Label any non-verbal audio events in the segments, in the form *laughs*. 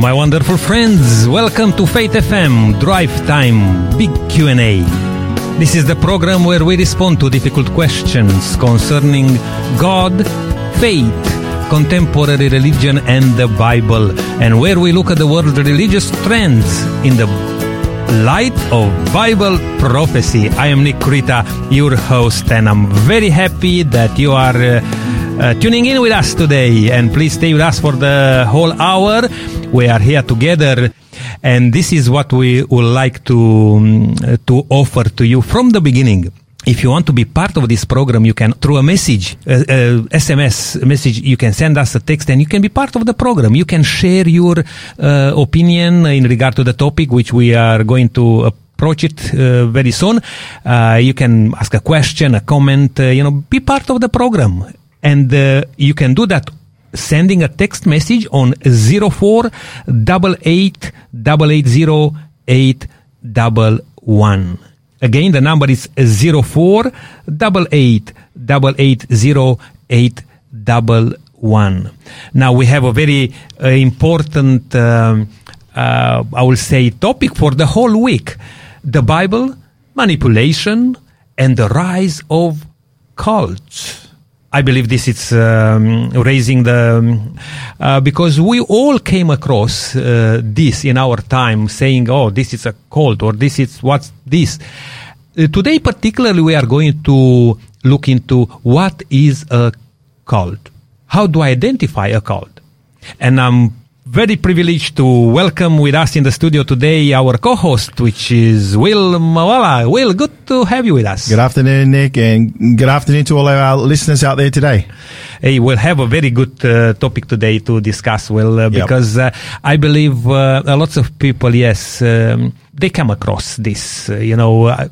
my wonderful friends. Welcome to Faith FM Drive Time Big Q&A. This is the program where we respond to difficult questions concerning God, faith, contemporary religion and the Bible and where we look at the world's religious trends in the light of Bible prophecy. I am Nick Kurita, your host, and I'm very happy that you are uh, uh, tuning in with us today. And please stay with us for the whole hour. We are here together. And this is what we would like to, um, to offer to you from the beginning if you want to be part of this program, you can through a message, uh, uh, SMS message, you can send us a text and you can be part of the program. You can share your uh, opinion in regard to the topic, which we are going to approach it uh, very soon. Uh, you can ask a question, a comment, uh, you know, be part of the program. And you can do that sending a text message on 04 88 811. Again, the number is 04 Now we have a very uh, important, um, uh, I will say, topic for the whole week. The Bible, manipulation, and the rise of cults. I believe this is um, raising the um, uh, because we all came across uh, this in our time, saying, "Oh, this is a cult," or "This is what's this." Uh, today, particularly, we are going to look into what is a cult. How do I identify a cult? And I'm very privileged to welcome with us in the studio today our co-host, which is Will Mawala. Will, good to have you with us. Good afternoon, Nick, and good afternoon to all our listeners out there today. Hey, we'll have a very good uh, topic today to discuss, Will, uh, because yep. uh, I believe uh, lots of people, yes, um, they come across this, uh, you know, uh,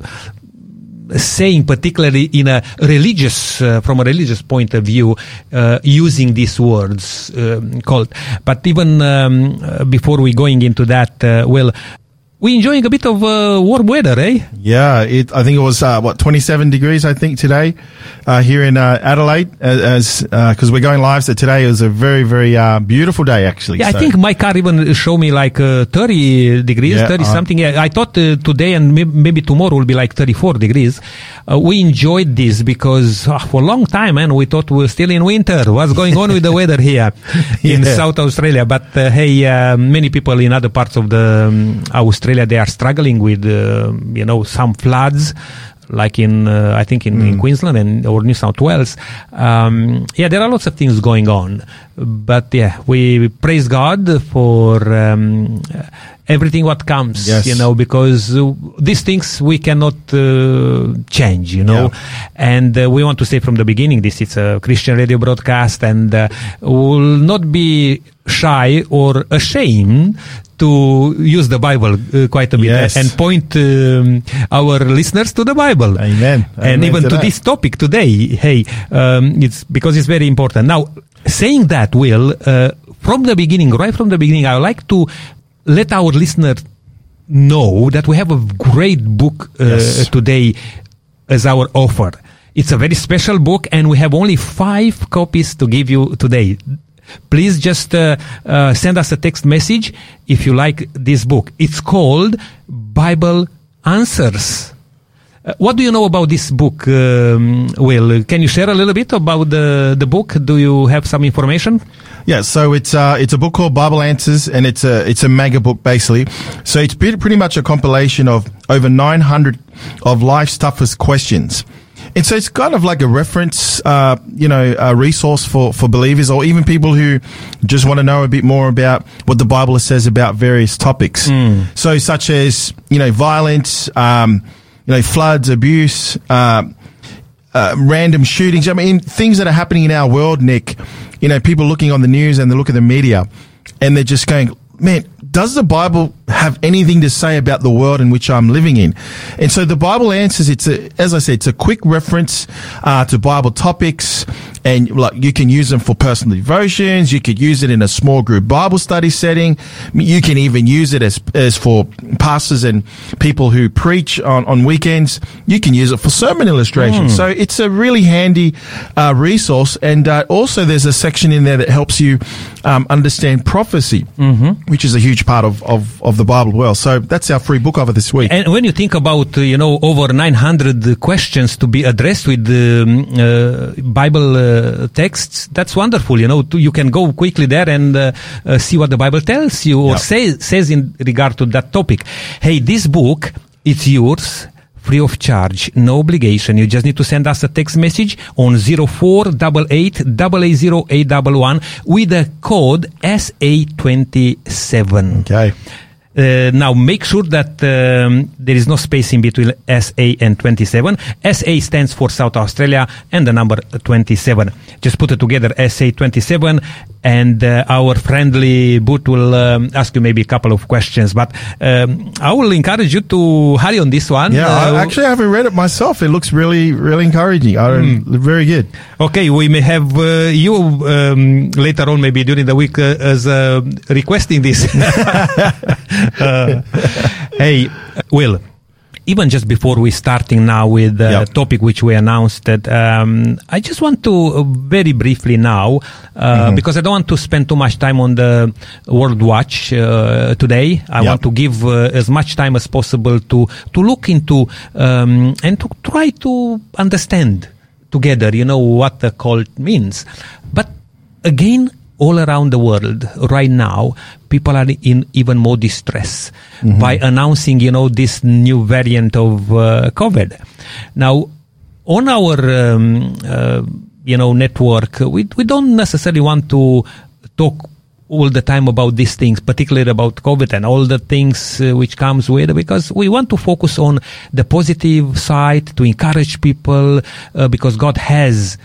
saying, particularly in a religious, uh, from a religious point of view, uh, using these words um, called. But even um, uh, before we going into that, uh, well, we enjoying a bit of uh, warm weather, eh? Yeah, it, I think it was uh, what 27 degrees. I think today uh, here in uh, Adelaide, as because uh, we're going live. So today was a very very uh, beautiful day, actually. Yeah, so. I think my car even showed me like 30 degrees, yeah, 30 something. Yeah, I thought today and maybe tomorrow will be like 34 degrees. we enjoyed this because for a long time, man, we thought we were still in winter. What's going on with the weather here *laughs* yeah. in South Australia? But hey, many people in other parts of the um, Australia Australia, they are struggling with, uh, you know, some floods like in uh, I think in, mm. in, Queensland and or New South Wales. Um, yeah, there are lots of things going on, but yeah, we praise God for um, everything what comes. Yes. You know, because uh, these things we cannot uh, change. You know, yeah. and uh, we want to say from the beginning, this is a Christian radio broadcast, and uh, will not be shy or ashamed to use the Bible uh, quite a bit yes. and point um, our listeners to the Bible. Amen. And Amen even to, to this topic today. Hey, um, it's because it's very important. Now, saying that, Will, uh, from the beginning, right from the beginning, I would like to let our listeners know that we have a great book uh, yes. today as our offer. It's a very special book, and we have only five copies to give you today please just uh, uh, send us a text message if you like this book. It's called Bible Answers. Uh, what do you know about this book, um, Will? Can you share a little bit about the, the book? Do you have some information? Yeah, so it's uh, it's a book called Bible Answers, and it's a it's a mega book basically. So it's pretty much a compilation of over 900 of life's toughest questions. And so it's kind of like a reference, uh, you know, a resource for, for believers or even people who just want to know a bit more about what the Bible says about various topics. Mm. So such as, you know, violence, um, you know, floods, abuse, uh, uh, random shootings. I mean, things that are happening in our world, Nick, you know, people looking on the news and they look at the media and they're just going, man, does the Bible have anything to say about the world in which I'm living in? And so the Bible answers, it's a, as I said, it's a quick reference, uh, to Bible topics and like you can use them for personal devotions. You could use it in a small group Bible study setting. You can even use it as as for pastors and people who preach on, on weekends. You can use it for sermon illustrations. So it's a really handy uh, resource. And uh, also, there's a section in there that helps you um, understand prophecy, which is a huge part of, of, of the Bible. Well, so that's our free book over this week. And when you think about, uh, you know, over 900 questions to be addressed with um, uh, Bible uh, texts, that's wonderful. You know, to, you can go quickly there and uh, uh, see what the Bible tells you or Yeah. say, says in regard to that topic. Hey, this book, it's yours. Free of charge, no obligation. You just need to send us a text message on 0488 with the code SA27. Okay. Uh, now make sure that um, there is no space in between SA and 27. SA stands for South Australia and the number 27. Just put it together, SA 27, and uh, our friendly boot will um, ask you maybe a couple of questions. But um, I will encourage you to hurry on this one. Yeah, Uh, I actually haven't read it myself. It looks really, really encouraging. I don't, Very good. Okay, we may have uh, you um, later on, maybe during the week, uh, as uh, requesting this. *laughs* *laughs* Uh, *laughs* hey, Will. Even just before we starting now with the Yeah. topic which we announced, that um, I just want to uh, very briefly now, uh, because I don't want to spend too much time on the World Watch uh, today. I Yeah. want to give uh, as much time as possible to to look into um, and to try to understand together, you know, what the cult means. But again, all around the world right now, people are in even more distress by announcing, you know, this new variant of uh, COVID. Now, on our, um, uh, you know, network, we, we don't necessarily want to talk all the time about these things, particularly about COVID and all the things uh, which comes with it, because we want to focus on the positive side to encourage people, uh, because God has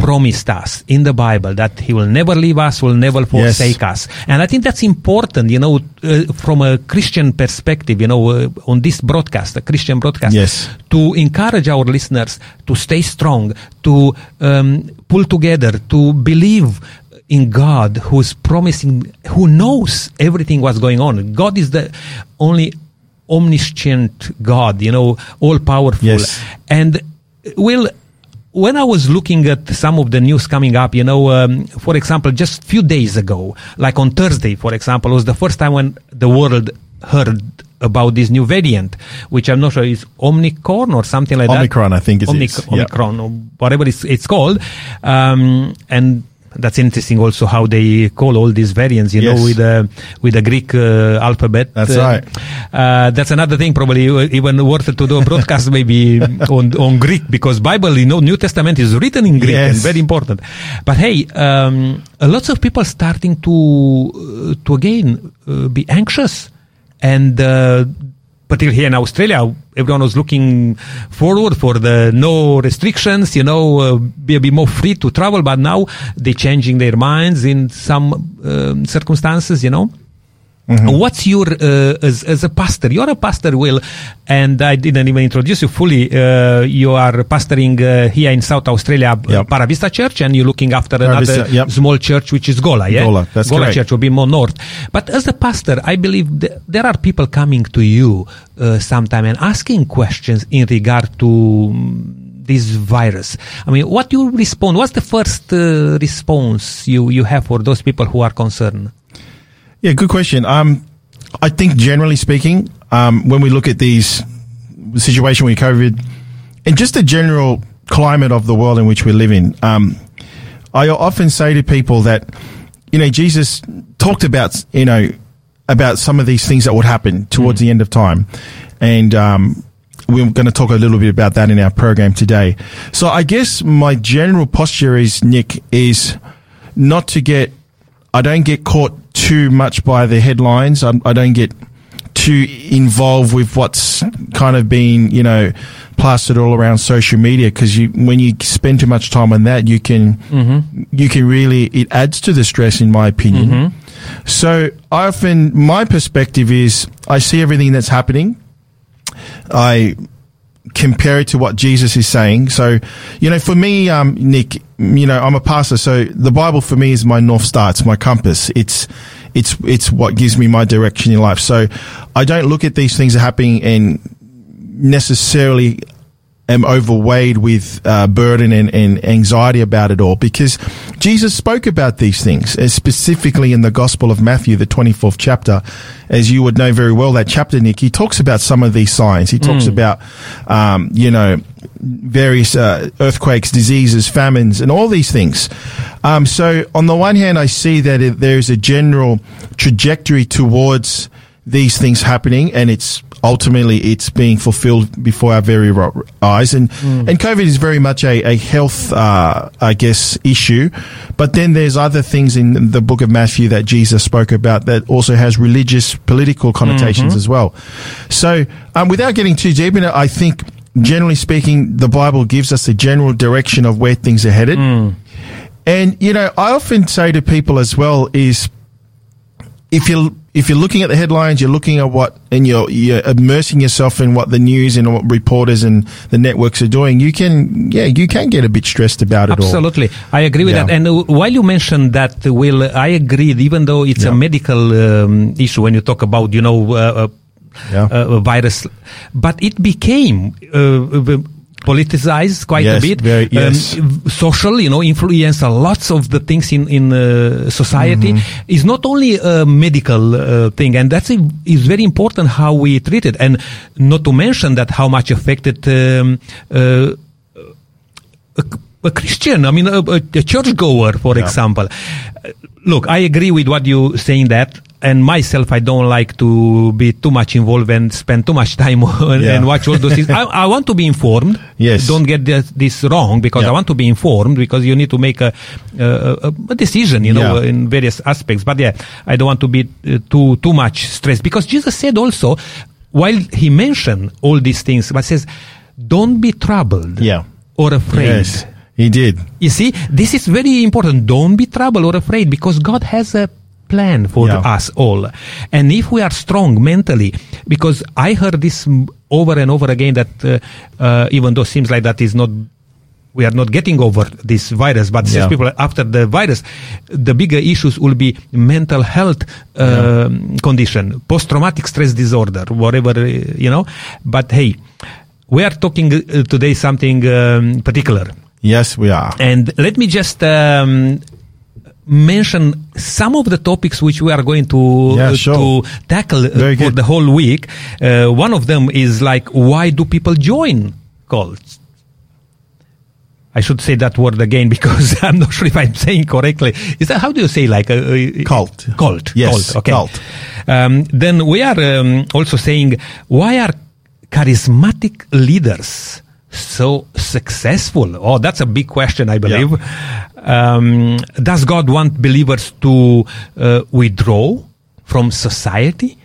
promised us in the Bible that He will never leave us, will never forsake us. And I think that's important, you know, uh, from a Christian perspective, you know, uh, on this broadcast, a Christian broadcast, Yes. to encourage our listeners to stay strong, to um, pull together, to believe in God who's promising, who knows everything what's going on. God is the only omniscient God, you know, all powerful. Yes. And will when I was looking at some of the news coming up, you know, um, for example, just few days ago, like on Thursday, for example, was the first time when the world heard about this new variant, which I'm not sure is Omicron or something like Omicron, that. Omicron, I think it is. Yeah. Omicron or whatever it's, it's called. Um, and that's interesting also how they call all these variants, you know, Yes. with the, with the Greek uh, alphabet. That's Uh, right. uh, that's another thing, probably even worth it to do a broadcast *laughs* maybe on on Greek because Bible, you know, New Testament is written in Greek and very important. But hey, um, a lots of people starting to uh, to again uh, be anxious, and uh, particularly here in Australia, everyone was looking forward for the no restrictions, you know, uh, be a bit more free to travel. But now they're changing their minds in some um, circumstances, you know. What's your uh, as as a pastor? You're a pastor, Will, and I didn't even introduce you fully. Uh, you are pastoring uh, here in South Australia, uh, Yep. Paravista Church, and you're looking after Para another yep. small church, which is Gawler. Yeah, Gawler, that's Gawler correct. Church will be more north. But as a pastor, I believe th- there are people coming to you uh, sometime and asking questions in regard to. mm, This virus. I mean, what do you respond? What's the first uh, response you, you have for those people who are concerned? Yeah, good question. Um, I think generally speaking, um, when we look at these situation with COVID and just the general climate of the world in which we live in, um, I often say to people that, you know, Jesus talked about, you know, about some of these things that would happen towards the end of time. And, um, we're going to talk a little bit about that in our program today. So I guess my general posture is, Nick, is not to get, I don't get caught too much by the headlines. I, I don't get too involved with what's kind of been, you know, plastered all around social media because you, when you spend too much time on that, you can, mm-hmm. you can really, it adds to the stress in my opinion. Mm-hmm. So I often, my perspective is I see everything that's happening. I compare it to what Jesus is saying. So, you know, for me, um, Nick, you know, I'm a pastor, so the Bible for me is my north star. It's my compass. It's, it's, it's what gives me my direction in life. So I don't look at these things happening and necessarily am overweighed with uh, burden and, and, anxiety about it all because Jesus spoke about these things, uh, specifically in the Gospel of Matthew, the 24th chapter. As you would know very well, that chapter, Nick, he talks about some of these signs. He talks mm. about, um, you know, various uh, earthquakes, diseases, famines, and all these things. Um, so, on the one hand, I see that it, there's a general trajectory towards these things happening, and it's ultimately it's being fulfilled before our very eyes. And mm. and COVID is very much a a health, uh, I guess, issue. But then there's other things in the book of Matthew that Jesus spoke about that also has religious, political connotations mm-hmm. as well. So um, without getting too deep in it, I think generally speaking, the Bible gives us a general direction of where things are headed. Mm. And you know, I often say to people as well is if you if you're looking at the headlines, you're looking at what, and you're, you're immersing yourself in what the news and what reporters and the networks are doing, you can, yeah, you can get a bit stressed about it Absolutely. all. I agree with yeah. that. And uh, while you mentioned that, Will, I agree, even though it's yeah. a medical um, issue when you talk about, you know, uh, uh, yeah. uh, virus, but it became, uh, politicized quite yes, a bit. Very, um, yes. Um, social, you know, influence lots of the things in in uh, society. Mm-hmm. Is not only a medical uh, thing, and that's is very important how we treat it, and not to mention that how much affected. Um, uh, a, a Christian, I mean, a, a churchgoer, for yeah. example. Look, I agree with what you saying that and myself, I don't like to be too much involved and spend too much time *laughs* on, yeah. and watch all those things. I, I, want to be informed. Yes. Don't get this, this wrong because yeah. I want to be informed because you need to make a, a, a decision, you know, yeah. in various aspects. But yeah, I don't want to be uh, too, too much stressed because Jesus said also, while he mentioned all these things, but says, don't be troubled. Yeah. Or afraid. Yes. He did. You see, this is very important. Don't be troubled or afraid because God has a plan for yeah. us all. And if we are strong mentally, because I heard this over and over again that uh, uh, even though it seems like that is not we are not getting over this virus, but yeah. people after the virus, the bigger issues will be mental health uh, yeah. condition, post-traumatic stress disorder, whatever uh, you know. But hey, we are talking uh, today something um, particular. Yes, we are. And let me just um, mention some of the topics which we are going to yeah, sure. to tackle uh, for good. the whole week. Uh, one of them is like, why do people join cults? I should say that word again *laughs* because I'm not sure if I'm saying correctly. Is that how do you say like a, a cult? Cult. Yes. Cult. Okay. Cult. Um, then we are um, also saying why are charismatic leaders so successful? Oh, that's a big question, I believe. Yeah. Um, does God want believers to uh, withdraw from society?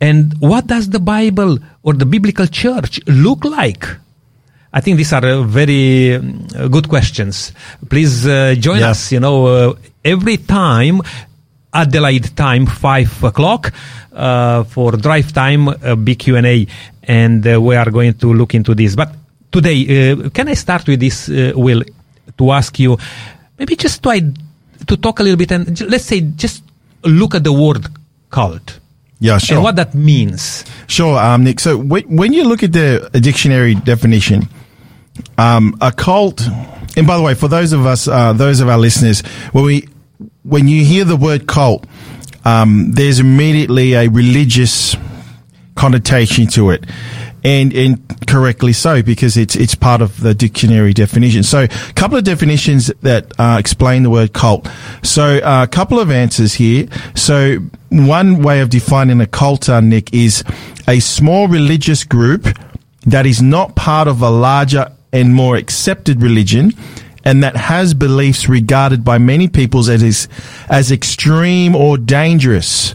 And what does the Bible or the biblical church look like? I think these are uh, very uh, good questions. Please uh, join yeah. us. You know, uh, every time, Adelaide time, five o'clock, uh, for drive time, uh, big Q and A, and we are going to look into this. But today, can I start with this, Will? to ask you, maybe just to, to talk a little bit and let's say just look at the word cult. Yeah, sure. And what that means. Sure, um, Nick. So when you look at the dictionary definition, um, a cult, and by the way, for those of us, uh, those of our listeners, when we, when you hear the word cult, um, there's immediately a religious connotation to it and and correctly so because it's it's part of the dictionary definition. So, a couple of definitions that uh, explain the word cult. So, uh, a couple of answers here. So, one way of defining a cult, uh, Nick, is a small religious group that is not part of a larger and more accepted religion and that has beliefs regarded by many peoples as as extreme or dangerous.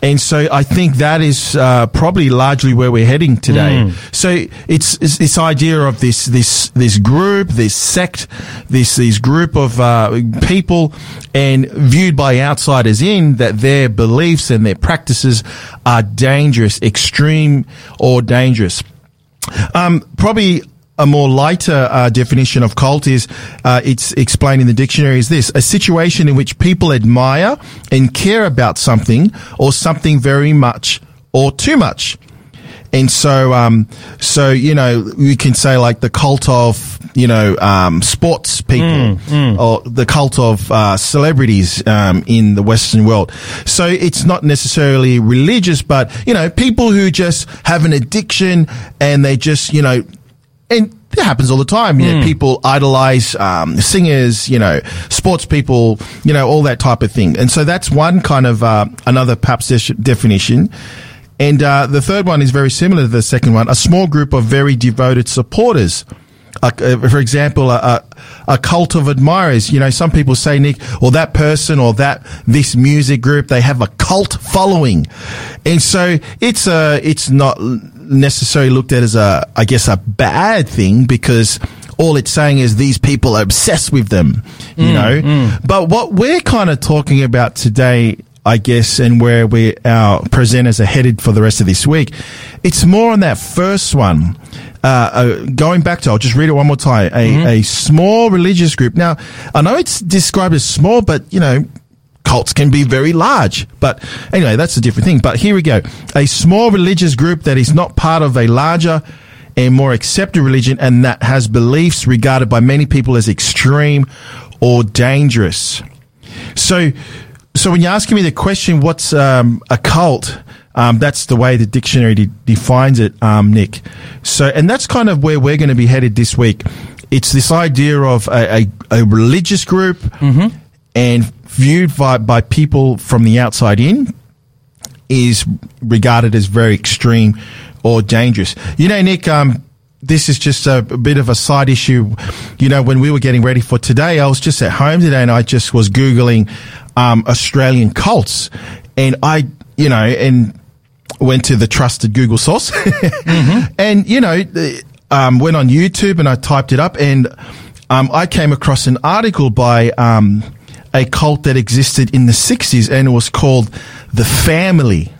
And so I think that is uh, probably largely where we're heading today. Mm. So it's, it's, this idea of this this this group, this sect, this this group of uh, people, and viewed by outsiders in that their beliefs and their practices are dangerous, extreme or dangerous. Um, probably a more lighter uh, definition of cult is uh, it's explained in the dictionary is this a situation in which people admire and care about something or something very much or too much and so um, so you know you can say like the cult of you know um, sports people or the cult of uh, celebrities um, in the Western world. So it's not necessarily religious, but you know people who just have an addiction and they just you know and it happens all the time. You know, people idolize um, singers, you know, sports people, you know, all that type of thing. And so that's one kind of uh, another perhaps de- definition. And uh, the third one is very similar to the second one: a small group of very devoted supporters. Uh, uh, for example, a, a, a cult of admirers. You know, some people say, Nick, or that person, or that this music group, they have a cult following, and so it's a, it's not necessarily looked at as a, I guess, a bad thing because all it's saying is these people are obsessed with them, you know. But what we're kind of talking about today, I guess, and where we our presenters are headed for the rest of this week, it's more on that first one. Uh, uh, going back to, I'll just read it one more time. A, a small religious group. Now, I know it's described as small, but you know, cults can be very large. But anyway, that's a different thing. But here we go. A small religious group that is not part of a larger and more accepted religion and that has beliefs regarded by many people as extreme or dangerous. So, so when you're asking me the question, what's um, a cult? Um, that's the way the dictionary de- defines it, um, Nick. So, and that's kind of where we're going to be headed this week. It's this idea of a, a, a religious group and viewed by, by people from the outside in is regarded as very extreme or dangerous. You know, Nick, um, this is just a, a bit of a side issue. You know, when we were getting ready for today, I was just at home today and I just was Googling um, Australian cults. And I, you know, and went to the trusted Google source. *laughs* And, you know, the- um, went on YouTube and I typed it up and um, I came across an article by um, a cult that existed in the 60s and it was called The Family.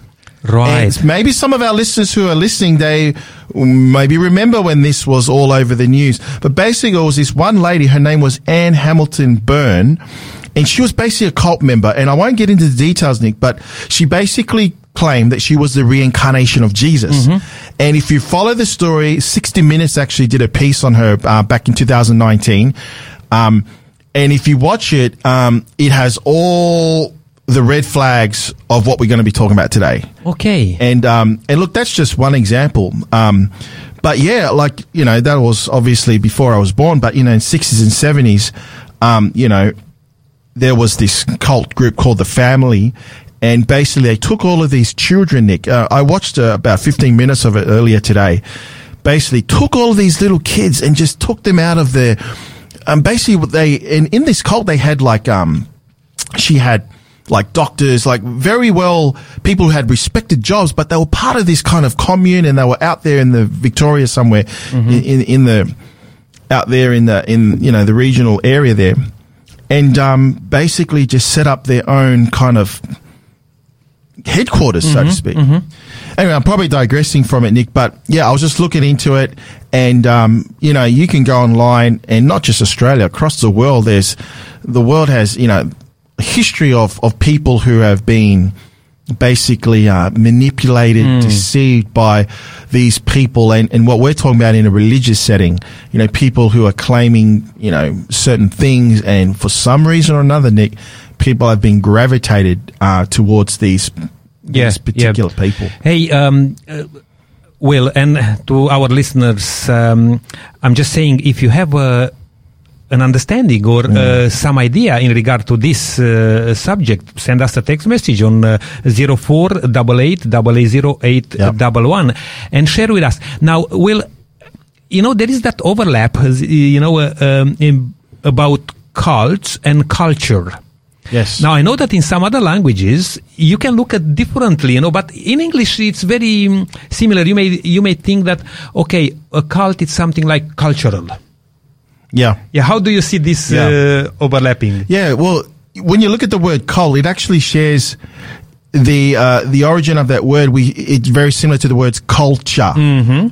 Right. And maybe some of our listeners who are listening, they maybe remember when this was all over the news. But basically, it was this one lady. Her name was Anne Hamilton Byrne, and she was basically a cult member. And I won't get into the details, Nick, but she basically claimed that she was the reincarnation of Jesus. And if you follow the story, 60 Minutes actually did a piece on her uh, back in 2019. Um, and if you watch it, um, it has all the red flags of what we're going to be talking about today. okay. And um, and look, that's just one example. Um, but yeah, like you know, that was obviously before I was born. But you know, in sixties and seventies, um, you know, there was this cult group called the Family, and basically they took all of these children. Nick, uh, I watched uh, about fifteen minutes of it earlier today. Basically, took all of these little kids and just took them out of their. Um, basically, what they in in this cult they had like um, she had like doctors, like very well people who had respected jobs, but they were part of this kind of commune and they were out there in the Victoria somewhere in, in, in the, out there in the, in, you know, the regional area there. And, um, basically just set up their own kind of headquarters, so to speak. Anyway, I'm probably digressing from it, Nick, but yeah, I was just looking into it and, um, you know, you can go online and not just Australia, across the world, there's, the world has, you know, a history of, of people who have been basically, uh, manipulated, deceived by these people and, and what we're talking about in a religious setting, you know, people who are claiming, you know, certain things and for some reason or another, Nick, people have been gravitated, uh, towards these, Yeah, these particular people. Hey, um, uh, Will, and to our listeners, um, I'm just saying if you have uh, an understanding or uh, some idea in regard to this uh, subject, send us a text message on uh, 0488 and share with us. Now, Will, you know, there is that overlap, you know, uh, um, in, about cults and culture. Yes. Now I know that in some other languages you can look at differently, you know, but in English it's very mm, similar. You may you may think that okay, a cult is something like cultural. Yeah. Yeah, how do you see this Yeah. uh, overlapping? Yeah, well, when you look at the word cult, it actually shares the uh, the origin of that word we it's very similar to the words culture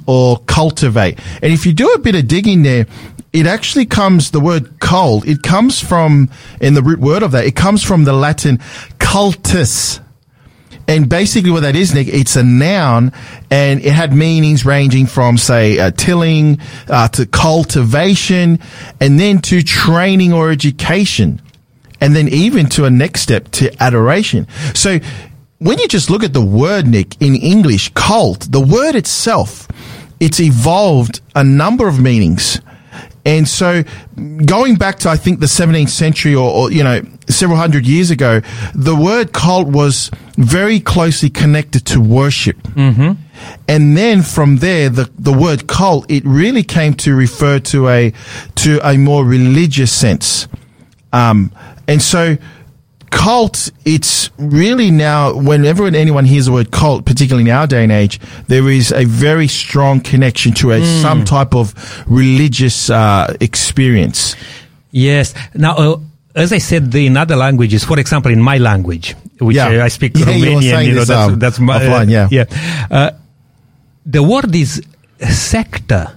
or cultivate. And if you do a bit of digging there, it actually comes the word cult. It comes from in the root word of that. It comes from the Latin cultus. And basically what that is, Nick, it's a noun and it had meanings ranging from, say, uh, tilling, uh, to cultivation and then to training or education. And then even to a next step to adoration. So when you just look at the word, Nick, in English, cult, the word itself, it's evolved a number of meanings. And so going back to, I think, the 17th century or, or, you know, several hundred years ago, the word cult was very closely connected to worship. Mm-hmm. And then from there, the, the word cult, it really came to refer to a, to a more religious sense. Um, and so cult, it's really now, whenever anyone hears the word cult, particularly in our day and age, there is a very strong connection to a, some type of religious, uh, experience. Yes. Now, uh, as I said in other languages, for example, in my language, which Yeah. I speak *laughs* Yeah, you Romanian, saying you know, this, that's, um, that's my, offline, yeah. yeah. Uh, the word is secta.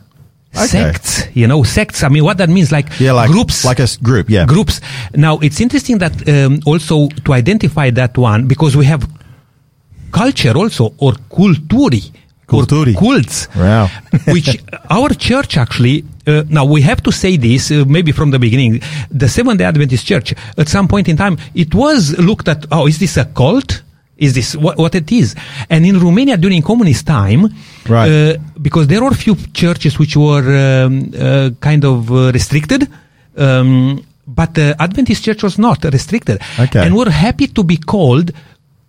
Okay. Sects, you know, sects. I mean, what that means, like, Yeah, like, groups, like a group, yeah. groups. Now, it's interesting that um, also to identify that one because we have culture also or kulturi. or cults, Wow. *laughs* which our church actually. Uh, now we have to say this uh, maybe from the beginning. The Seventh Day Adventist Church, at some point in time, it was looked at. Oh, is this a cult? Is this what, what it is? And in Romania during communist time, Right. uh, because there were few churches which were um, uh, kind of uh, restricted. Um, but the Adventist church was not restricted. Okay. And we're happy to be called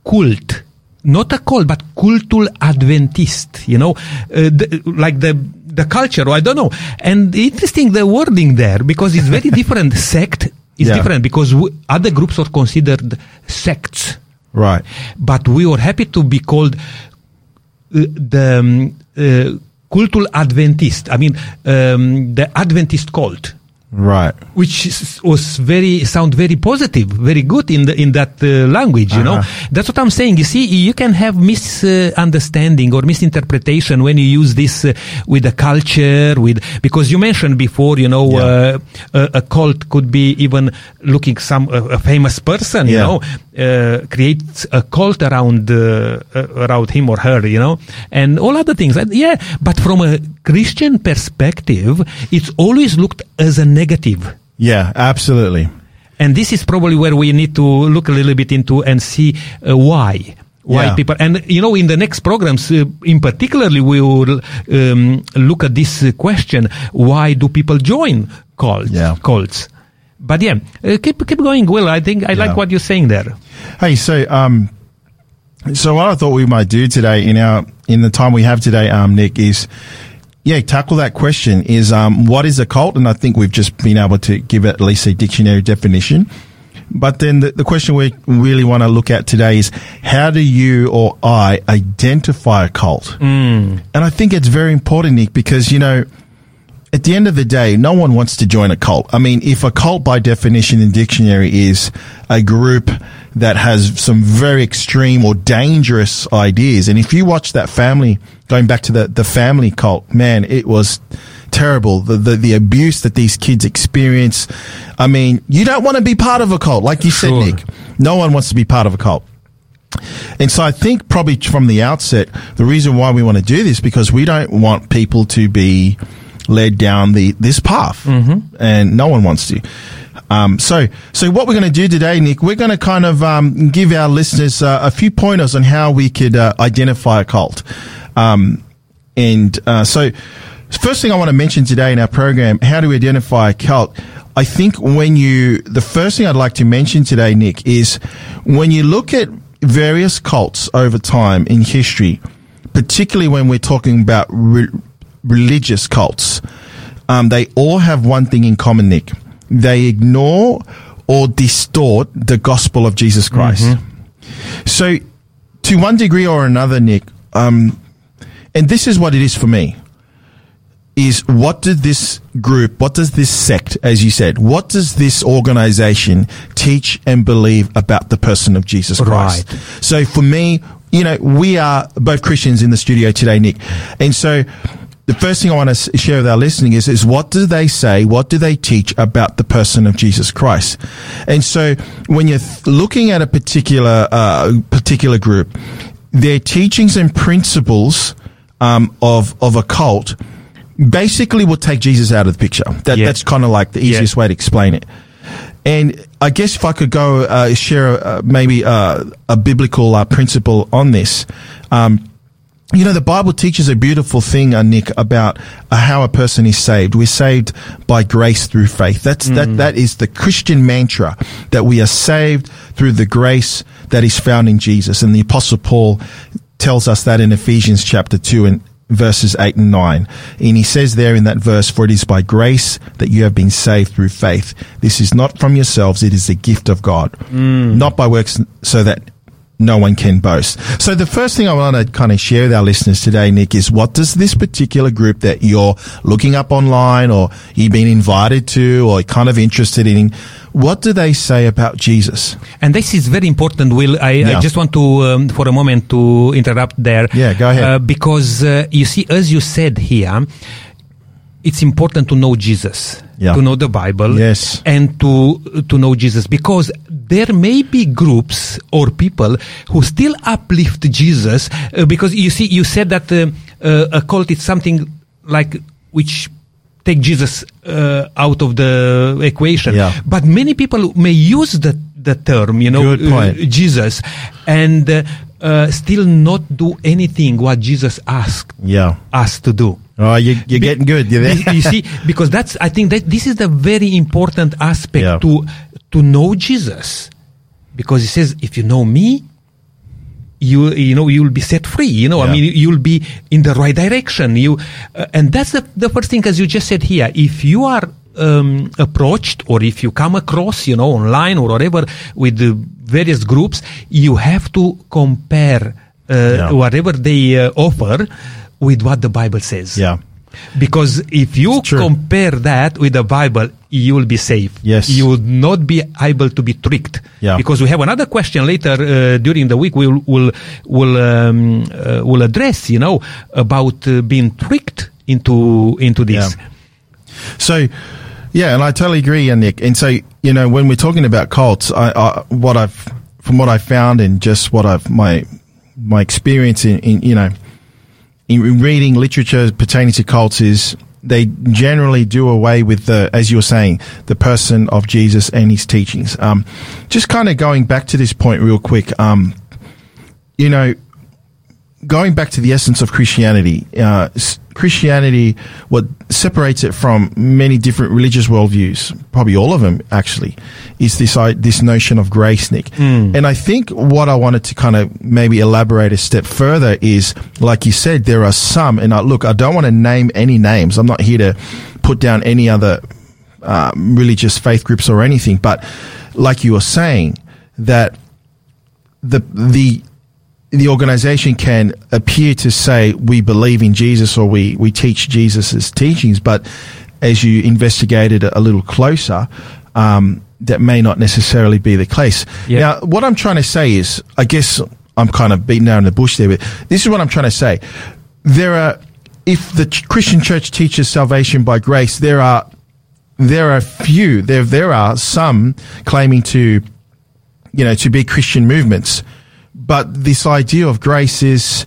cult. Not a cult, but cultul Adventist, you know, uh, the, like the, the culture, or I don't know. And interesting the wording there, because it's very *laughs* different. Sect is Yeah. different because w- other groups are considered sects Right. but we were happy to be called uh, the um, uh, cultural Adventist. I mean, um, the Adventist cult, Right. which was very sound very positive, very good in the in that uh, language. You know, Uh-huh. that's what I'm saying. You see, you can have misunderstanding or misinterpretation when you use this uh, with the culture, with because you mentioned before, you know, Yeah. uh, a, a cult could be even looking some a, a famous person, you know, uh, creates a cult around uh, uh, around him or her, you know, and all other things. And yeah, but from a Christian perspective, it's always looked as a negative. Yeah, absolutely. And this is probably where we need to look a little bit into and see uh, why. Why Yeah. people and you know in the next programs uh, in particularly we will um, look at this uh, question why do people join cults Yeah. cults but yeah uh, keep keep going Will I think I Yeah. like what you're saying there Hey, so um, so what I thought we might do today in our in the time we have today, um, Nick, is yeah, tackle that question. Is um, what is a cult? And I think we've just been able to give at least a dictionary definition. But then the, the question we really want to look at today is how do you or I identify a cult? Mm. And I think it's very important, Nick, because you know at the end of the day, no one wants to join a cult. I mean, if a cult by definition in dictionary is a group that has some very extreme or dangerous ideas, and if you watch that family, going back to the, the family cult, man, it was terrible. The, the, the abuse that these kids experience. I mean, you don't want to be part of a cult. Like you Sure. said, Nick, no one wants to be part of a cult. And so I think probably from the outset, the reason why we want to do this because we don't want people to be led down the this path, mm-hmm. and no one wants to. Um, so, so what we're going to do today, Nick, we're going to kind of um, give our listeners uh, a few pointers on how we could uh, identify a cult. Um, and uh, so, first thing I want to mention today in our program, how do we identify a cult? I think when you, the first thing I'd like to mention today, Nick, is when you look at various cults over time in history, particularly when we're talking about re- religious cults, um, they all have one thing in common, Nick. They ignore or distort the gospel of Jesus Christ. So, to one degree or another, Nick, um, and this is what it is for me. is what did this group, what does this sect, as you said, what does this organization teach and believe about the person of Jesus Christ? Right. So for me, you know, we are both Christians in the studio today, Nick. And so the first thing I want to share with our listening is, is what do they say? What do they teach about the person of Jesus Christ? And so when you're looking at a particular, uh, particular group, their teachings and principles, um, of, of a cult basically will take Jesus out of the picture. That, Yeah. That's kind of like the easiest way to explain it. And I guess if I could go uh, share uh, maybe uh, a biblical uh, principle on this, um, you know, the Bible teaches a beautiful thing, uh, Nick, about uh, how a person is saved. We're saved by grace through faith. That's that. That is the Christian mantra that we are saved through the grace that is found in Jesus. And the Apostle Paul tells us that in Ephesians chapter two and verses eight and nine. And he says there in that verse, "For it is by grace that you have been saved through faith. This is not from yourselves; it is the gift of God, not by works, so that." No one can boast. So the first thing I want to kind of share with our listeners today, Nick, is what does this particular group that you're looking up online or you've been invited to or kind of interested in, what do they say about Jesus? And this is very important, Will. I, Yeah. I just want to, um, for a moment, to interrupt there. Yeah, go ahead. Uh, because uh, you see, as you said here, it's important to know Jesus, Yeah. to know the Bible, Yes. and to to know Jesus, because there may be groups or people who still uplift Jesus. Uh, because you see, you said that uh, uh, a cult is something like which take Jesus uh, out of the equation. Yeah. But many people may use the the term, you know, uh, Jesus, and uh, still not do anything what Jesus asked Yeah. us to do. Oh, you, you're Be- getting good. You're *laughs* you see, because that's I think that this is the very important aspect Yeah. to to know Jesus, because he says, if you know me, you you know you'll be set free. You know, I mean, you'll be in the right direction. You uh, and that's the the first thing, as you just said here. If you are um, approached or if you come across, you know, online or whatever with the various groups, you have to compare uh, Yeah. whatever they uh, offer with what the Bible says. Yeah. Because if you compare that with the Bible, you will be safe. Yes. You will not be able to be tricked. Yeah. Because we have another question later uh, during the week we'll, we'll, we'll, um, uh, we'll address, you know, about uh, being tricked into, into this. Yeah. So, yeah, and I totally agree, yeah, Nick. And so, you know, when we're talking about cults, I, I what I've from what I found and just what I've my my experience in, in you know in reading literature pertaining to cults is they generally do away with the, as you're saying, the person of Jesus and his teachings. Um, just kind of going back to this point real quick. Um, you know, going back to the essence of Christianity, uh, Christianity, what separates it from many different religious worldviews, probably all of them actually, is this i- this notion of grace, Nick. And I think what I wanted to kind of maybe elaborate a step further is, like you said, there are some, and I, look, I don't want to name any names. I'm not here to put down any other uh, religious faith groups or anything, but like you were saying, that the the the organization can appear to say we believe in Jesus or we, we teach Jesus' teachings, but as you investigated it a little closer, um, that may not necessarily be the case. Yeah. Now, what I'm trying to say is, I guess I'm kind of beating down in the bush there, but this is what I'm trying to say. There are, if the Christian church teaches salvation by grace, there are, there are few, there, there are some claiming to, you know, to be Christian movements. But this idea of grace is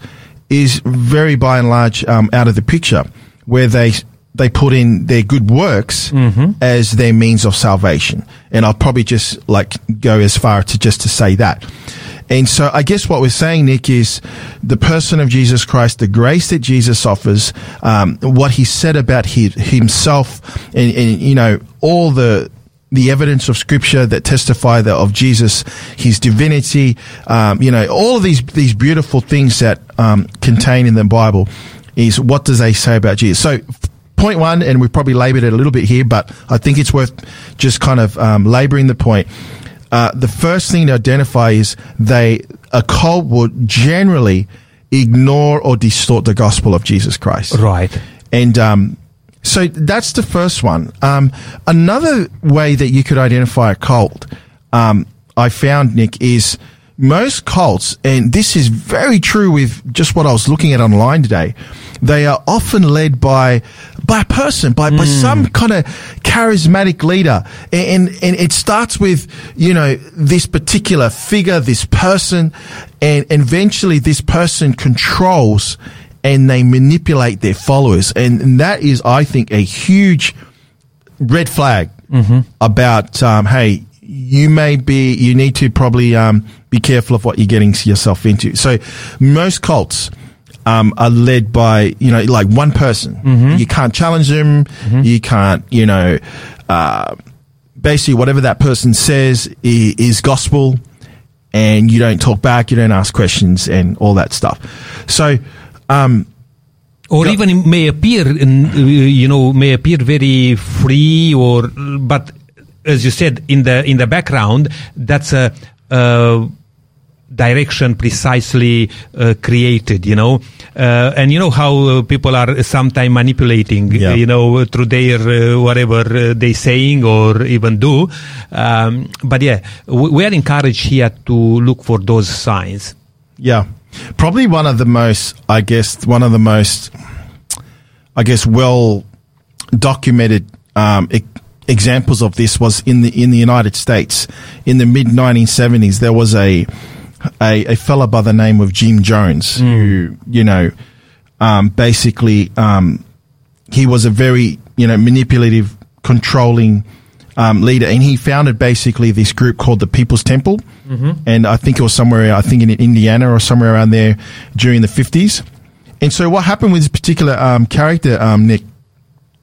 is very by and large um, out of the picture, where they they put in their good works as their means of salvation. And I'll probably just like go as far to just to say that. And so I guess what we're saying, Nick, is the person of Jesus Christ, the grace that Jesus offers, um, what he said about his, himself, and, and you know all the the evidence of scripture that testify that of Jesus, his divinity, um, you know, all of these, these beautiful things that, um, contain in the Bible is what does they say about Jesus? So, point one, and we've probably labored it a little bit here, but I think it's worth just kind of, um, laboring the point. Uh, the first thing to identify is they, a cult would generally ignore or distort the gospel of Jesus Christ Right. and um, So that's the first one. Um, another way that you could identify a cult, um, I found, Nick, is most cults, and this is very true with just what I was looking at online today, they are often led by by a person, by, by some kind of charismatic leader. And, and it starts with, you know, this particular figure, this person, and eventually this person controls and they manipulate their followers. And, and that is, I think, a huge red flag about, um, hey, you may be, you need to probably um, be careful of what you're getting yourself into. So most cults um, are led by, you know, like one person. You can't challenge them. You can't, you know, uh, basically whatever that person says is, is gospel and you don't talk back, you don't ask questions and all that stuff. So, um, or even it may appear in, uh, you know may appear very free or but as you said in the in the background that's a, uh direction precisely uh, created you know uh, and you know how uh, people are sometimes manipulating Yeah. you know through their uh, whatever uh, they saying or even do um, but yeah we, we are encouraged here to look for those signs Yeah. Probably one of the most, I guess, one of the most, I guess, well documented um, e- examples of this was in the in the United States in the mid 1970s. There was a a, a fella by the name of Jim Jones who, you know, um, basically um, he was a very you know manipulative, controlling um, leader, and he founded basically this group called the People's Temple, and I think it was somewhere I think in Indiana or somewhere around there during the fifties. And so what happened with this particular um, character, um, Nick?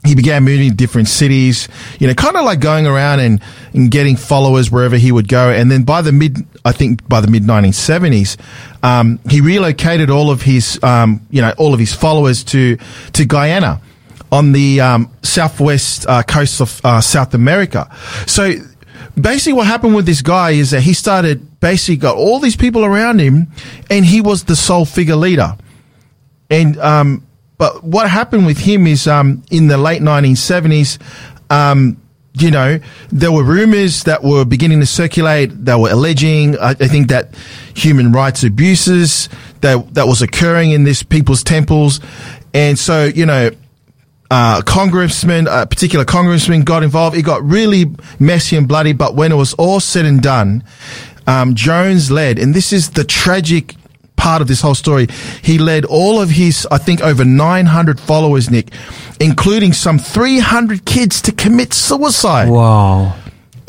He began moving to different cities, you know, kind of like going around and, and getting followers wherever he would go. And then by the mid, I think by the mid 1970s, um, he relocated all of his, um, you know, all of his followers to, to Guyana on the um, southwest uh, coast of uh, South America. So basically, what happened with this guy is that he started basically got all these people around him, and he was the sole figure leader. And um, but what happened with him is um, in the late 1970s. Um, you know, there were rumors that were beginning to circulate. They were alleging, I, I think that human rights abuses that that was occurring in this people's temples, and so you know, uh, congressman, a particular congressman got involved. It got really messy and bloody, but when it was all said and done, um, Jones led, and this is the tragic part of this whole story. He led all of his, I think, over 900 followers, Nick, including some 300 kids to commit suicide wow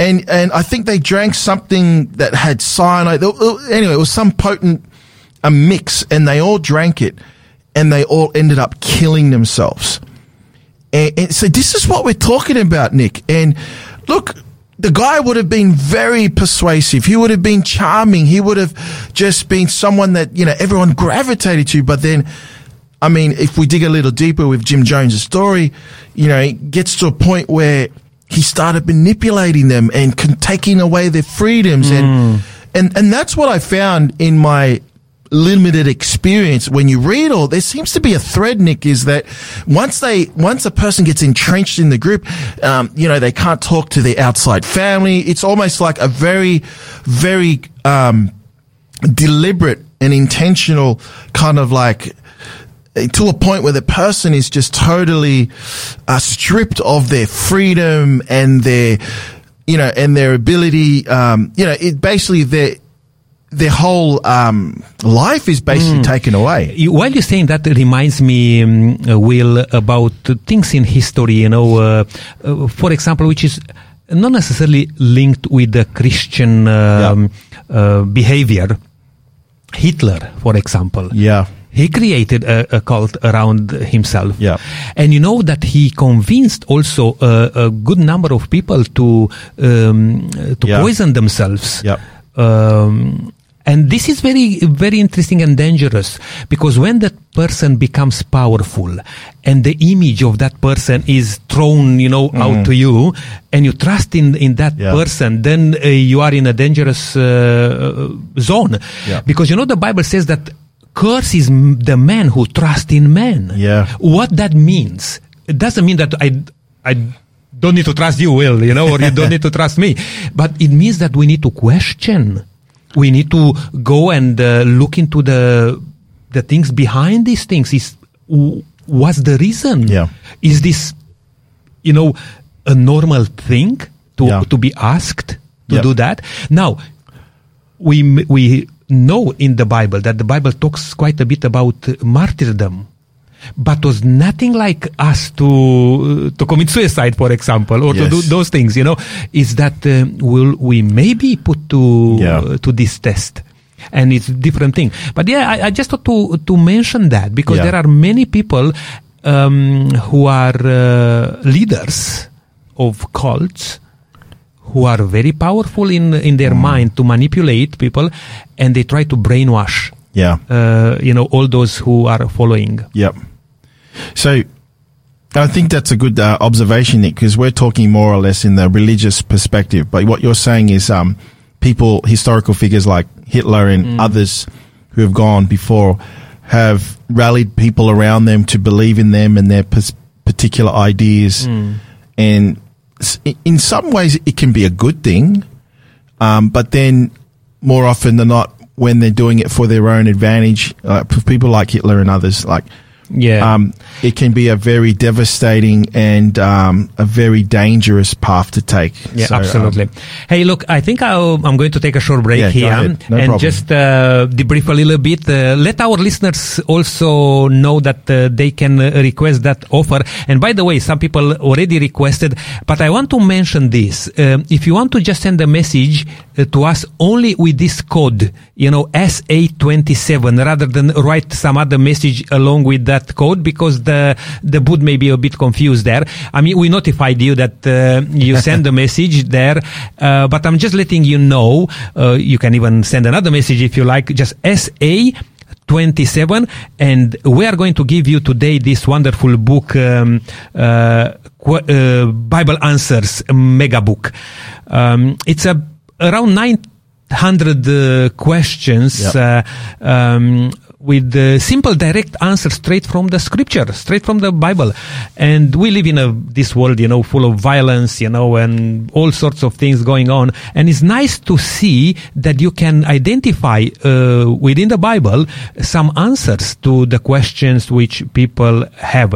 and and I think they drank something that had cyanide. Anyway, it was some potent a mix, and they all drank it, and they all ended up killing themselves. And, and so this is what we're talking about, Nick. And look, the guy would have been very persuasive. He would have been charming. He would have just been someone that you know everyone gravitated to. But then. I mean, if we dig a little deeper with Jim Jones' story, you know, it gets to a point where he started manipulating them and taking away their freedoms and hmm. and and that's what I found in my limited experience when you read all there seems to be a thread nick is that once they once a person gets entrenched in the group um, you know they can't talk to their outside family it's almost like a very very um, deliberate and intentional kind of like to a point where the person is just totally uh, stripped of their freedom and their, you know, and their ability. Um, you know, it basically their their whole um, life is basically taken away. You- While you're saying that, it reminds me, um, uh, Will, about things in history, you know, uh, uh, for example, which is not necessarily linked with the Christian um, uh, behavior. Hitler, for example. Yeah. He created a, a cult around himself. Yeah. And you know that he convinced also a, a good number of people to um, to Yeah. poison themselves. Yep. Um, and this is very, very interesting and dangerous because when that person becomes powerful and the image of that person is thrown, you know, out to you and you trust in, in that Mm-hmm. Yeah. person, then uh, you are in a dangerous uh, zone. Yeah. Because you know, the Bible says that curse is the man who trusts in man. Yeah. What that means it doesn't mean that I, I don't need to trust you, Will, you know, or you don't need to trust me. *laughs* But it means that we need to question. We need to go and uh, look into the the things behind these things. Is what's the reason? Yeah. Is this, you know, a normal thing to Yeah. to be asked to Yeah. do that? Now, we we know in the Bible that the Bible talks quite a bit about martyrdom, but was nothing like us to uh, to commit suicide, for example, or to do those things. You know, is that uh, will we maybe put to Yeah. uh, to this test? And it's a different thing. But yeah, I, I just thought to to mention that because Yeah. there are many people um, who are uh, leaders of cults who are very powerful in in their Mm. mind to manipulate people, and they try to brainwash. Yeah. Uh, you know all those who are following. Yep. So I think that's a good uh, observation, Nick, because we're talking more or less in the religious perspective. But what you're saying is um, people, historical figures like Hitler and others who have gone before have rallied people around them to believe in them and their pers- particular ideas. And in some ways, it can be a good thing. Um, but then more often than not, when they're doing it for their own advantage, uh, for people like Hitler and others, like Yeah. um, it can be a very devastating and um, a very dangerous path to take. Yeah, So, um, absolutely. hey, look, I think I'll, I'm going to take a short break Yeah, here. No and problem. just uh, debrief a little bit. Uh, let our listeners also know that uh, they can uh, request that offer. And by the way, some people already requested, but I want to mention this. Um, if you want to just send a message uh, to us only with this code, you know, SA27, rather than write some other message along with that code, because the the boot may be a bit confused there. I mean, we notified you that uh, you *laughs* send a message there, uh, but I'm just letting you know. Uh, you can even send another message if you like. Just SA. 27 and we are going to give you today this wonderful book um, uh, uh, bible answers mega book um, it's a around 900 uh, questions Yep. uh, um, with uh, simple direct answers straight from the scripture straight from the bible. And we live in a this world you know full of violence you know and all sorts of things going on. And it's nice to see that you can identify uh, within the bible some answers to the questions which people have.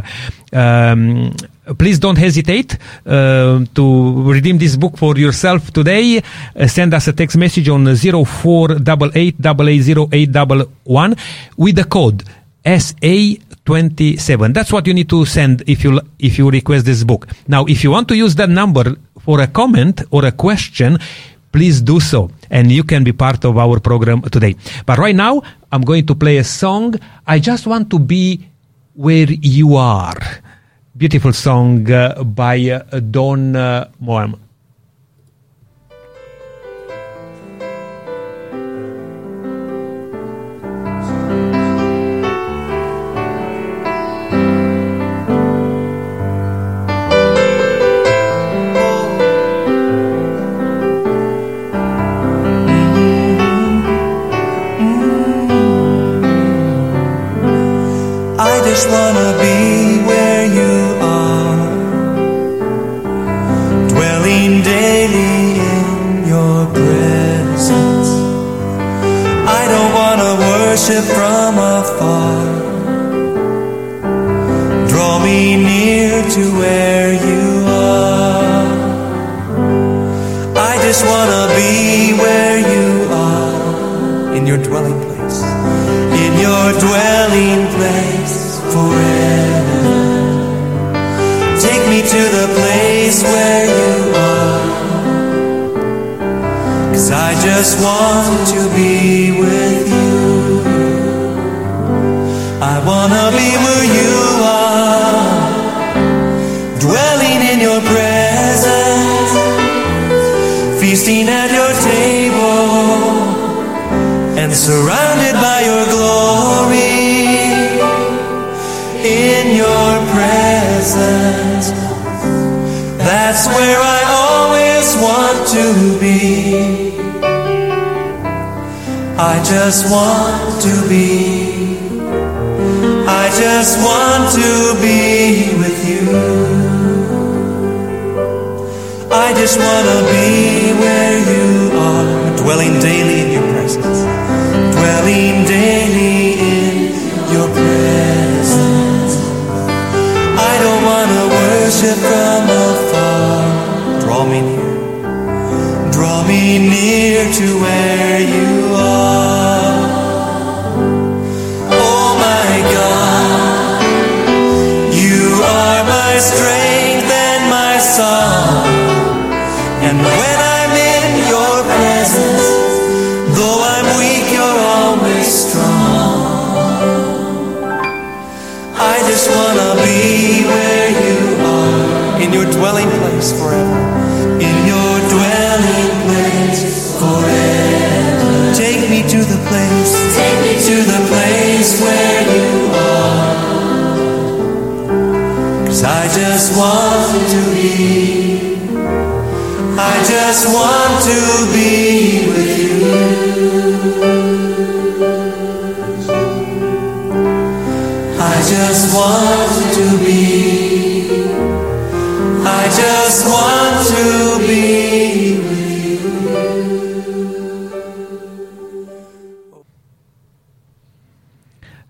Um, please don't hesitate uh, to redeem this book for yourself today. Uh, send us a text message on 0488880811 with the code SA27. That's what you need to send if you if you request this book. Now, if you want to use that number for a comment or a question, please do so and you can be part of our program today. But right now, I'm going to play a song. I just want to be where you are. Beautiful song uh, by uh, Don uh, just want to be. I just want to be with you. I just want to be where you are, dwelling daily in your presence, dwelling daily in your presence. I don't want to worship from afar. Draw me near, draw me near to where you to be. I just want to be with you. I just want to be. I just want to be with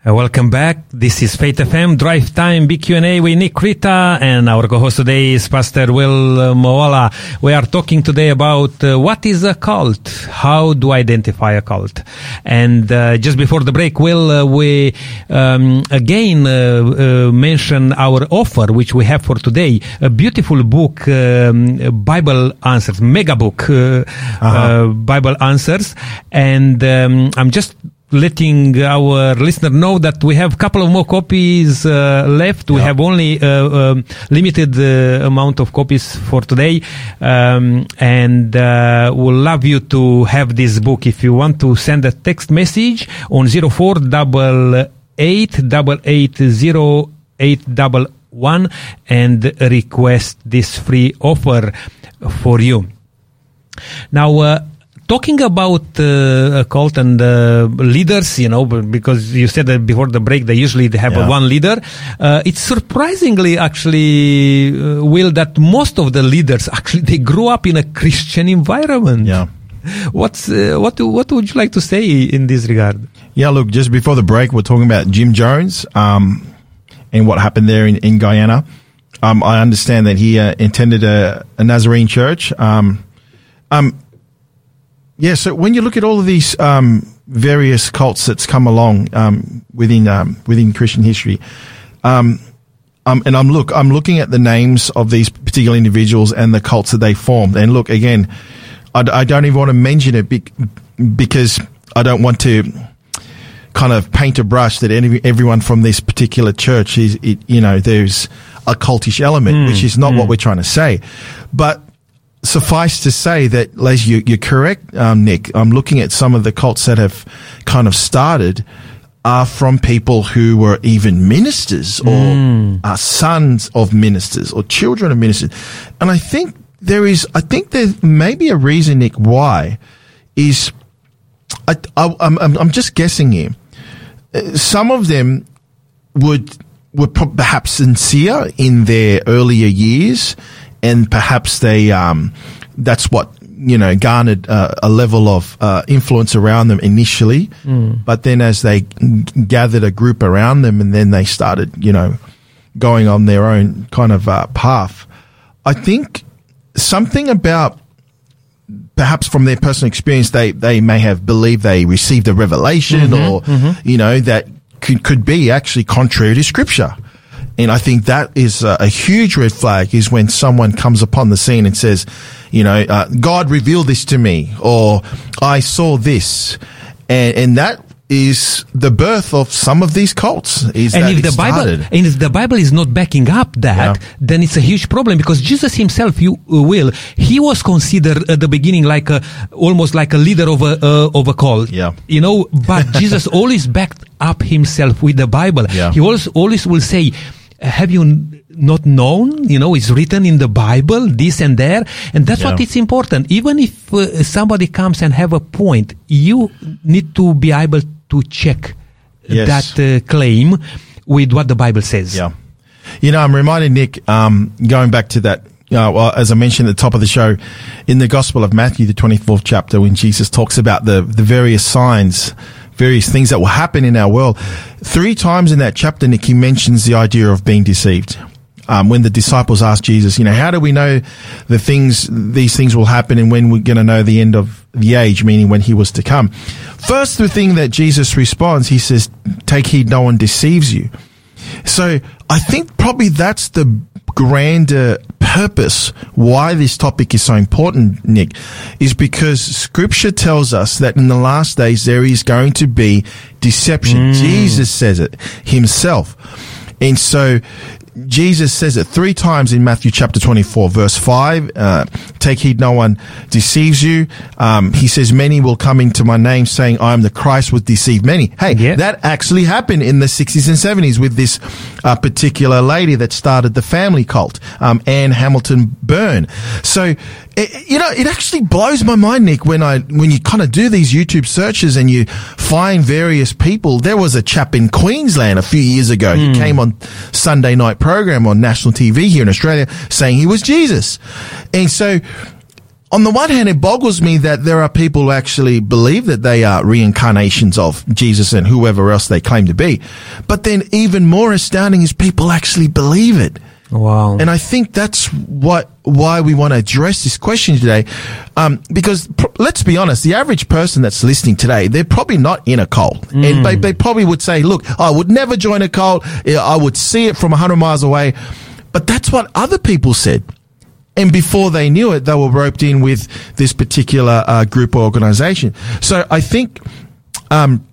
Uh, welcome back. This is Faith FM Drive Time Big Q&A with Nick and our co-host today is Pastor Will Moala. We are talking today about uh, what is a cult, how do I identify a cult, and uh, just before the break, Will, uh, we um, again uh, uh, mention our offer which we have for today, a beautiful book, um, Bible Answers, mega book, uh, uh, Bible Answers, and um, I'm just letting our listener know that we have a couple of more copies uh, left. We Yeah. have only uh, um, limited uh, amount of copies for today, um, and uh, we'll love you to have this book. If you want to send a text message on zero four double eight double eight zero eight double one and request this free offer for you. Now, uh, talking about uh, a cult and uh, leaders, you know, because you said that before the break they usually they have a Yeah. one leader. Uh, it's surprisingly actually, uh, Will, that most of the leaders actually they grew up in a Christian environment. Yeah. *laughs* What's uh, what? What would you like to say in this regard? Yeah, look, just before the break, we're talking about Jim Jones um, and what happened there in, in Guyana. Um, I understand that he uh, attended a, a Nazarene church. Um, um, yeah, so when you look at all of these um, various cults that's come along um, within um, within Christian history, um, um, and I'm look I'm looking at the names of these particular individuals and the cults that they formed. And look again, I don't even want to mention it bec- because I don't want to kind of paint a brush that any, everyone from this particular church is, it, you know, there's a cultish element, which is not what we're trying to say. But suffice to say that, Les, you, you're correct, um, Nick. I'm looking at some of the cults that have kind of started are from people who were even ministers or are sons of ministers or children of ministers. And I think there is, I think there may be a reason, Nick, why is I, I, I'm, I'm I'm just guessing here. Uh, Some of them would were perhaps sincere in their earlier years, and perhaps they um, that's what you know garnered uh, a level of uh, influence around them initially. But then, as they gathered a group around them, and then they started, you know, going on their own kind of uh, path. I think something about perhaps from their personal experience, they, they may have believed they received a revelation or, you know, that could, could be actually contrary to scripture. And I think that is a, a huge red flag is when someone comes upon the scene and says, you know, uh, God revealed this to me or I saw this. And, and that is the birth of some of these cults. Is and that if the Bible started. and if the Bible is not backing up that, Yeah. then it's a huge problem because Jesus himself, you uh, will, he was considered at the beginning like a almost like a leader of a uh, of a cult. Yeah. you know. But *laughs* Jesus always backed up himself with the Bible. Yeah. He always always will say. Have you not known? You know, it's written in the Bible, this and there, and that's what it's important. Even if uh, somebody comes and have a point, you need to be able to check Yes. that uh, claim with what the Bible says. Yeah. You know, I'm reminded, Nick, um, going back to that, uh, well, as I mentioned at the top of the show, in the Gospel of Matthew, the 24th chapter, when Jesus talks about the, the various signs, various things that will happen in our world, three times in that chapter, Nick, he mentions the idea of being deceived. Um, when the disciples asked Jesus, you know, how do we know the things, these things will happen and when we're going to know the end of the age, meaning when he was to come? First, the thing that Jesus responds, he says, take heed no one deceives you. So I think probably that's the grander purpose why this topic is so important, Nick, is because scripture tells us that in the last days there is going to be deception. Mm. Jesus says it himself. And so Jesus says it three times in Matthew chapter 24, verse 5. Uh, take heed no one deceives you. Um, he says, many will come into my name saying, I am the Christ will deceive many. Hey, Yeah. that actually happened in the 60s and 70s with this uh, particular lady that started the family cult, um, Anne Hamilton Byrne. So, it, you know, it actually blows my mind, Nick, when I, when you kind of do these YouTube searches and you find various people. There was a chap in Queensland a few years ago. He hmm. came on Sunday night program on national TV here in Australia saying he was Jesus. And so, on the one hand, it boggles me that there are people who actually believe that they are reincarnations of Jesus and whoever else they claim to be. But then even more astounding is people actually believe it. Wow. And I think that's what why we want to address this question today, um, because pr- let's be honest, the average person that's listening today, they're probably not in a cult, and they, they probably would say, "Look, I would never join a cult. I would see it from hundred miles away," but that's what other people said. And before they knew it, they were roped in with this particular uh, group or organization. So I think um,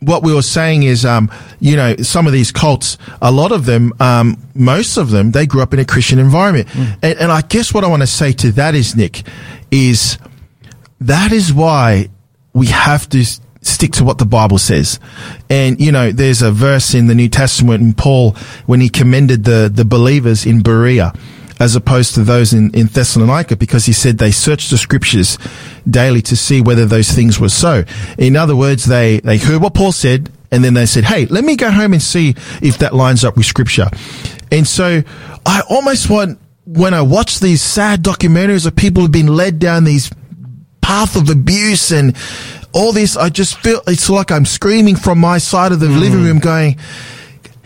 what we were saying is, um, you know, some of these cults, a lot of them, um, most of them, they grew up in a Christian environment. And, and I guess what I want to say to that is, Nick, is that is why we have to stick to what the Bible says. And, you know, there's a verse in the New Testament in Paul when he commended the, the believers in Berea as opposed to those in, in Thessalonica because he said they searched the scriptures daily to see whether those things were so. In other words, they, they heard what Paul said and then they said, Hey, let me go home and see if that lines up with scripture. And so I almost want, when I watch these sad documentaries of people who've been led down these path of abuse and all this, I just feel it's like I'm screaming from my side of the hmm. living room going,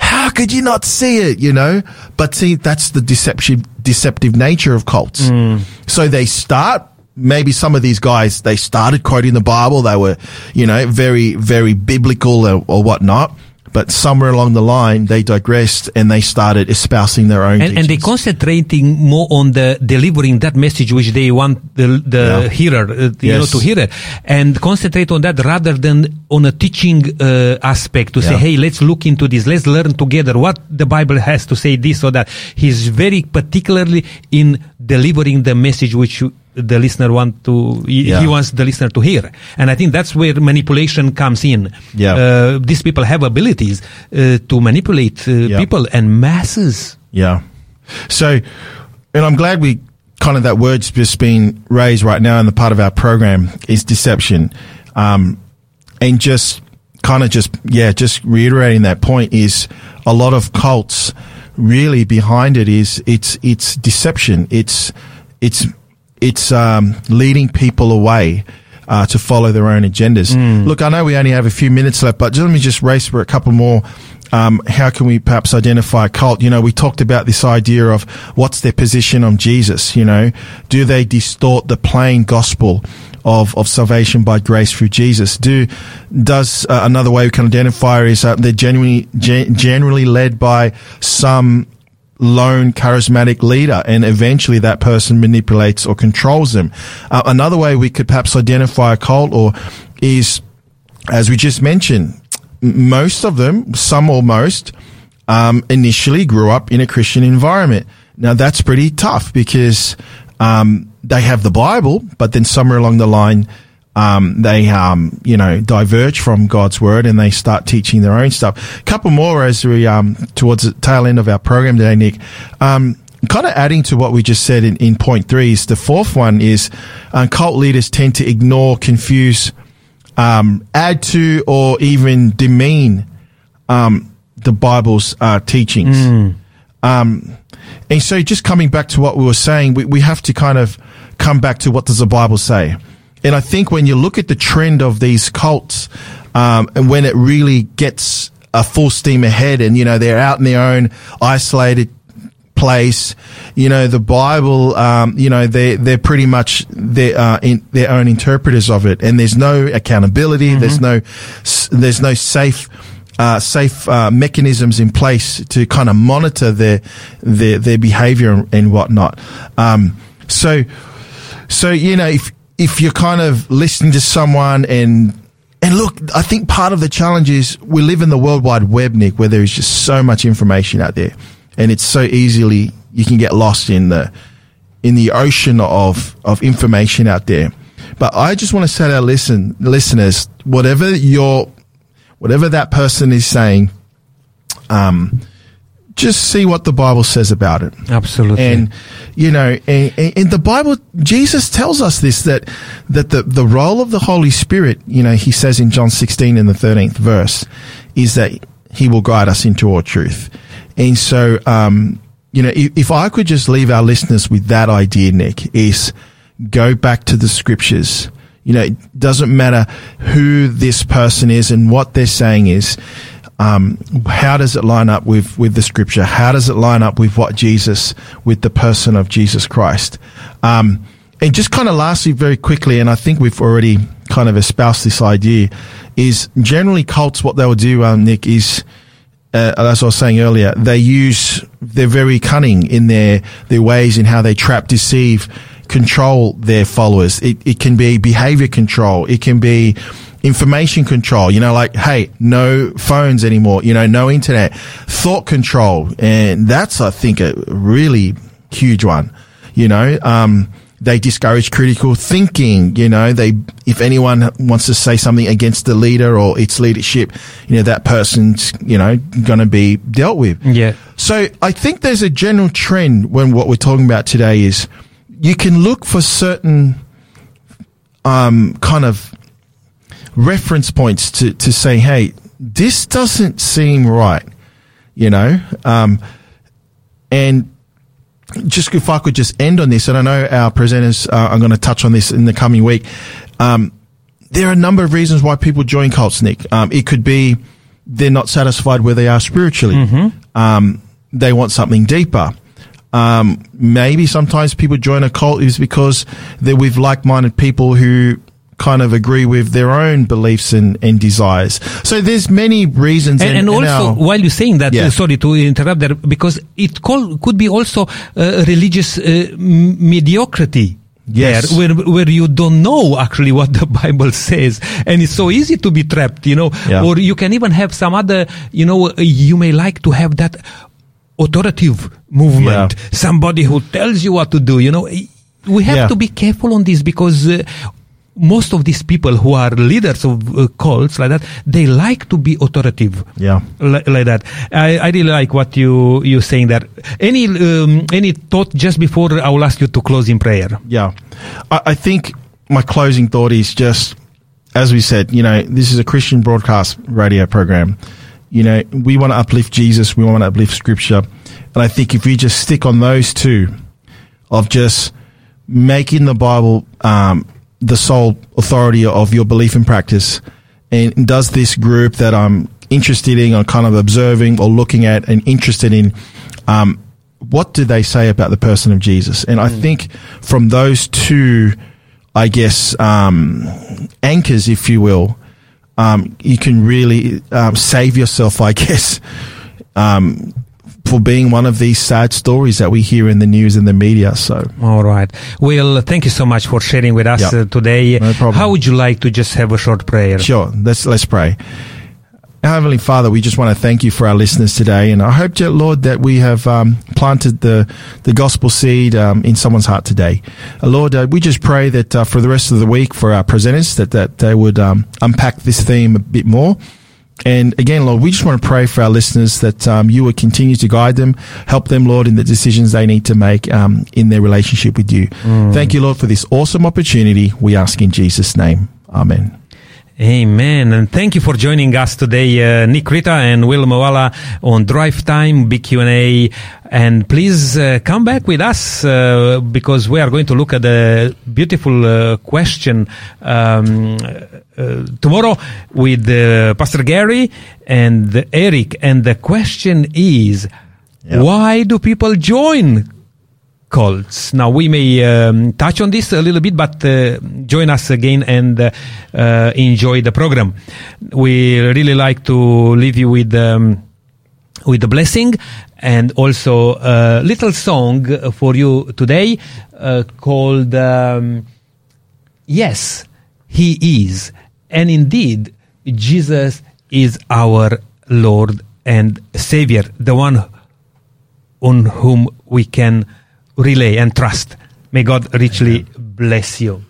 how could you not see it, you know? But see, that's the deceptive, deceptive nature of cults. Mm. So they start, maybe some of these guys, they started quoting the Bible. They were, you know, very, very biblical or, or whatnot. But somewhere along the line, they digressed and they started espousing their own and, and they teachings. concentrating more on the delivering that message which they want the, the Yeah. hearer uh, you know to hear it and concentrate on that rather than on a teaching uh, aspect to say hey let's look into this let's learn together what the bible has to say this or that he's very particularly in delivering the message which you, the listener want to he, Yeah. he wants the listener to hear and i think that's where manipulation comes in Yeah. uh, these people have abilities uh, to manipulate uh, Yeah. people and masses Yeah. So, and I'm glad we kind of that word's just been raised right now in the part of our program is deception. Um, and just kind of just, yeah, just reiterating that point is a lot of cults really behind it is it's, it's deception. It's, it's, it's, um, leading people away. Uh, to follow their own agendas. Look, I know we only have a few minutes left, but just, let me just race for a couple more um, how can we perhaps identify a cult? You know, we talked about this idea of what's their position on Jesus. You know, do they distort the plain gospel of of salvation by grace through Jesus? Do does uh, another way we can identify is uh, they're genuinely gen- generally led by some lone charismatic leader and eventually that person manipulates or controls them. Uh, another way we could perhaps identify a cult or is, as we just mentioned, most of them, some or most, um, initially grew up in a Christian environment. Now that's pretty tough because, um, they have the Bible, but then somewhere along the line, um, they, um, you know, diverge from God's word and they start teaching their own stuff. A couple more as we, um, towards the tail end of our program today, Nick. Um, kind of adding to what we just said in, in point three is the fourth one is, uh, cult leaders tend to ignore, confuse, um, add to or even demean, um, the Bible's uh, teachings. Um, and so just coming back to what we were saying, we, we have to kind of come back to what does the Bible say? And I think when you look at the trend of these cults, um, and when it really gets a full steam ahead and, you know, they're out in their own isolated place, you know, the Bible, um, you know, they, they're pretty much their, uh, in, their own interpreters of it. And there's no accountability. There's no, there's no safe, uh, safe uh, mechanisms in place to kind of monitor their their their behavior and, and whatnot. Um, so, so you know, if if you're kind of listening to someone and and look, I think part of the challenge is we live in the World Wide Web, Nick, where there is just so much information out there, and it's so easily you can get lost in the in the ocean of of information out there. But I just want to say to our listen listeners, whatever your whatever that person is saying, um, just see what the Bible says about it. Absolutely. And you know, and, and in the Bible, Jesus tells us this that that the the role of the Holy Spirit, you know, he says in John sixteen in the thirteenth verse, is that he will guide us into all truth. And so, um, you know, if, if I could just leave our listeners with that idea, Nick, is go back to the scriptures. You know, it doesn't matter who this person is and what they're saying is. Um, how does it line up with, with the scripture? How does it line up with what Jesus, with the person of Jesus Christ? Um, and just kind of lastly, very quickly, and I think we've already kind of espoused this idea, is generally cults, what they'll do, um, Nick, is, uh, as I was saying earlier, they use, they're very cunning in their, their ways in how they trap, deceive, control their followers. It, it can be behavior control. It can be information control, you know, like, hey, no phones anymore, you know, no internet, thought control. And that's, I think, a really huge one, you know, um, they discourage critical thinking. You know, they, if anyone wants to say something against the leader or its leadership, you know, that person's, you know, going to be dealt with. Yeah. So I think there's a general trend when what we're talking about today is you can look for certain, um, kind of reference points to, to say, hey, this doesn't seem right, you know? Um, and just if I could just end on this, and I know our presenters uh, are going to touch on this in the coming week. Um, there are a number of reasons why people join cults, Nick. Um, it could be they're not satisfied where they are spiritually. Um, they want something deeper. Um, maybe sometimes people join a cult is because they're with like-minded people who kind of agree with their own beliefs and, and desires. So there's many reasons. And, in- and also, our- while you're saying that, Yeah. uh, sorry to interrupt there, because it call, could be also uh, religious uh, m- mediocrity. Yes. There, where where you don't know actually what the *laughs* Bible says, and it's so easy to be trapped, you know. Yeah. Or you can even have some other, you know, uh, you may like to have that authoritative movement, Yeah. somebody who tells you what to do. You know, we have Yeah. to be careful on this because. Uh, most of these people who are leaders of uh, cults like that, they like to be authoritative yeah. li- like that. I, I really like what you you saying there. Any um, any thought just before I will ask you to close in prayer? Yeah. I, I think my closing thought is just, as we said, you know, this is a Christian broadcast radio program. You know, we want to uplift Jesus. We want to uplift scripture. And I think if we just stick on those two of just making the Bible, um, the sole authority of your belief and practice, and does this group that I'm interested in or kind of observing or looking at and interested in, um, what do they say about the person of Jesus? And I think from those two, I guess, um, anchors, if you will, um, you can really um, save yourself, I *laughs* guess, um, for being one of these sad stories that we hear in the news and the media. So, All right. Well, thank you so much for sharing with us Yeah. uh, today. No problem. How would you like to just have a short prayer? Sure. Let's let's pray. Heavenly Father, we just want to thank you for our listeners today, and I hope, dear Lord, that we have um, planted the the gospel seed um, in someone's heart today. Uh, Lord, uh, we just pray that uh, for the rest of the week, for our presenters, that that they would um, unpack this theme a bit more. And again, Lord, we just want to pray for our listeners that um, you would continue to guide them, help them, Lord, in the decisions they need to make um, in their relationship with you. Thank you, Lord, for this awesome opportunity. We ask in Jesus' name. Amen. Amen. And thank you for joining us today, uh, Nick Rita and Will Moala on Drive Time, Big Q&A. And please uh, come back with us uh, because we are going to look at a beautiful uh, question um, uh, tomorrow with uh, Pastor Gary and Eric. And the question is, Yeah. why do people join cults. Now we may um, touch on this a little bit, but uh, join us again and uh, enjoy the program. We really like to leave you with. Um, with the blessing and also a little song for you today uh, called um, Yes, He is. And indeed, Jesus is our Lord and Savior, the one on whom we can rely and trust. May God richly bless you.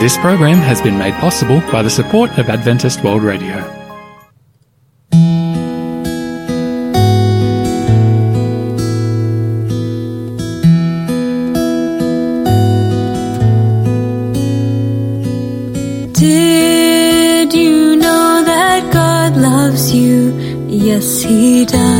This program has been made possible by the support of Adventist World Radio. Loves you?